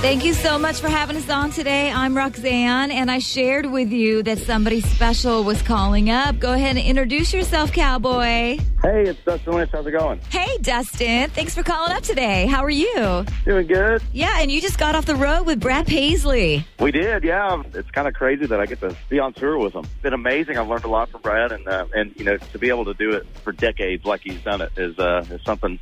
Thank you so much for having us on today. I'm Roxanne, and I shared with you that somebody special was calling up. Go ahead and introduce yourself, cowboy. Hey, it's Dustin Lynch. How's it going? Hey, Dustin. Thanks for calling up today. How are you? Doing good. Yeah, and you just got off the road with Brad Paisley. We did, yeah. It's kind of crazy that I get to be on tour with him. It's been amazing. I've learned a lot from Brad, and uh, and you know to be able to do it for decades like he's done it is uh, is something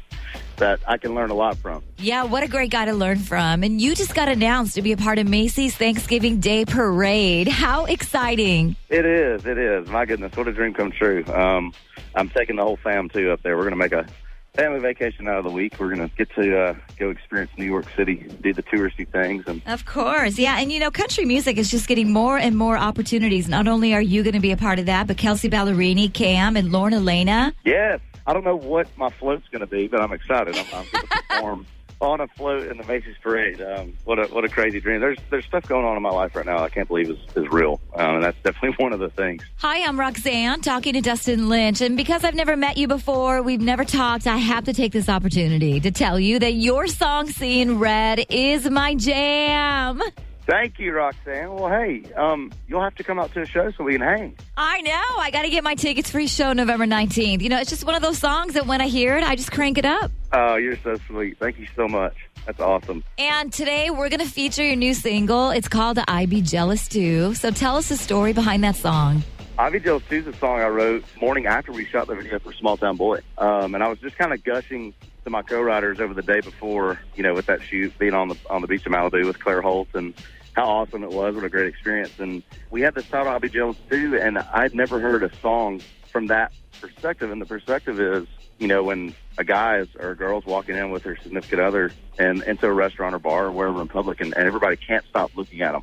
that I can learn a lot from. Yeah, what a great guy to learn from. And you just got announced to be a part of Macy's Thanksgiving Day Parade. How exciting! It is. It is. My goodness, what a dream come true. Um, I'm taking the whole fam too up there. We're going to make a family vacation out of the week. We're going to get to uh, go experience New York City, do the touristy things, and Of course. Yeah. And you know, country music is just getting more and more opportunities. Not only are you going to be a part of that, but Kelsea Ballerini, Cam, and Lauren Alaina. yes, I don't know what my float's going to be, but I'm excited. I'm, I'm going to perform. On a float in the Macy's parade, um, what a what a crazy dream! There's there's stuff going on in my life right now I can't believe is, is real, um, and that's definitely one of the things. Hi, I'm Roxanne talking to Dustin Lynch. And because I've never met you before, we've never talked, I have to take this opportunity to tell you that your song, Seeing Red, is my jam. Thank you, Roxanne. Well, hey, um, you'll have to come out to a show so we can hang. I know. I got to get my tickets for your show November 19th. You know, it's just one of those songs that when I hear it, I just crank it up. Oh, you're so sweet. Thank you so much. That's awesome. And today we're going to feature your new single. It's called I Be Jealous Too. So tell us the story behind that song. I Be Jealous Too is a song I wrote morning after we shot the video for Small Town Boy. Um, and I was just kind of gushing to my co-writers over the day before, you know, with that shoot, being on the on the beach of Malibu with Claire Holt and how awesome it was. What a great experience. And we had this title, Be Jealous Too, and I'd never heard a song from that perspective. And the perspective is, you know, when a guy is, or a girl's walking in with her significant other and into a restaurant or bar or wherever in public, and, and everybody can't stop looking at them.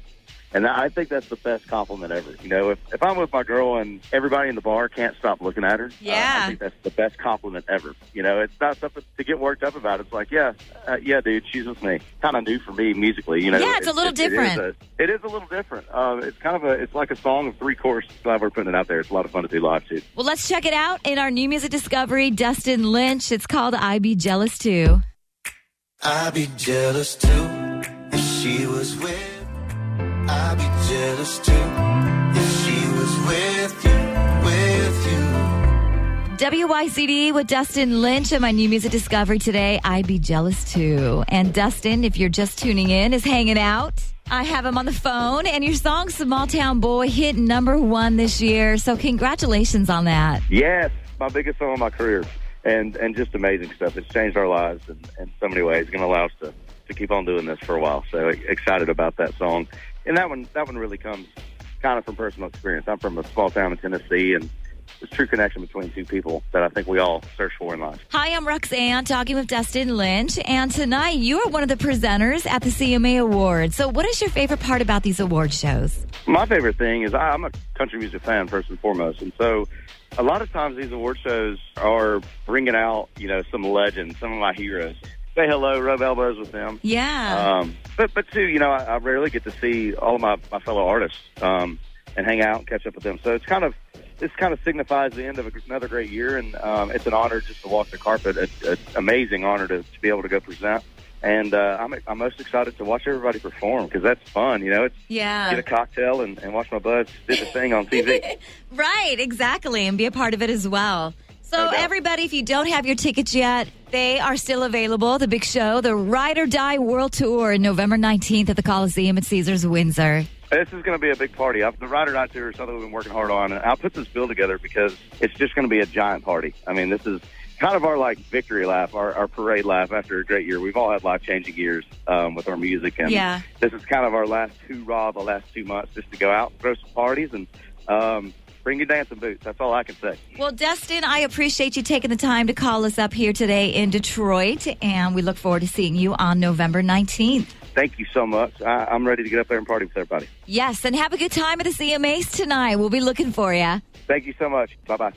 And I think that's the best compliment ever. You know, if, if I'm with my girl and everybody in the bar can't stop looking at her, uh, Yeah. I think that's the best compliment ever. You know, it's not something to get worked up about. It's like, yeah, uh, yeah, dude, she's with me. Kind of new for me musically. You know, Yeah, it's a little it- it is different. a- It is a little different. Uh, it's kind of a, it's like a song of three chords. Glad we're putting it out there. It's a lot of fun to do live too. Well, let's check it out in our new music discovery, Dustin Lynch. It's called I Be Jealous Too. I'd be jealous too if she was with. I'd be jealous too if she was with you, with you. WYCD with Dustin Lynch and my new music discovery today, I'd Be Jealous Too. And Dustin, if you're just tuning in, is hanging out. I have him on the phone, and your song Small Town Boy hit number one this year. So, congratulations on that. Yes, my biggest song of my career, and and just amazing stuff. It's changed our lives in, in so many ways. It's going to allow us to to keep on doing this for a while. So excited about that song, and that one that one really comes kind of from personal experience. I'm from a small town in Tennessee, and there's true connection between two people that I think we all search for in life. Hi, I'm Roxanne talking with Dustin Lynch. And tonight you are one of the presenters at the CMA Awards. So, what is your favorite part about these award shows? My favorite thing is I- I'm a country music fan first and foremost, and so a lot of times these award shows are bringing out you know some legends, some of my heroes. Say hello, rub elbows with them. Yeah. Um, but but too, you know, I, I rarely get to see all of my, my fellow artists um, and hang out and catch up with them. So it's kind of this kind of signifies the end of another great year, and um, it's an honor just to walk the carpet. It's an amazing honor to, to be able to go present. And uh, I'm I'm most excited to watch everybody perform because that's fun. You know, it's yeah. get a cocktail and, and watch my buds do the thing on TV. Right, exactly, and be a part of it as well. So, No everybody, if you don't have your tickets yet, they are still available. The big show, the Ride or Die World Tour, November 19th at the Coliseum at Caesars Windsor. This is going to be a big party. The Ride or Die Tour is something we've been working hard on, and I'll put this bill together because it's just going to be a giant party. I mean, this is kind of our like victory lap, our, our parade lap after a great year. We've all had life changing years um, with our music, and Yeah. this is kind of our last hoorah the last two months just to go out, throw some parties, and um, bring your dancing boots. That's all I can say. Well, Dustin, I appreciate you taking the time to call us up here today in Detroit, and we look forward to seeing you on November 19th. Thank you so much. I, I'm ready to get up there and party with everybody. Yes, and have a good time at the CMAs tonight. We'll be looking for you. Thank you so much. Bye bye.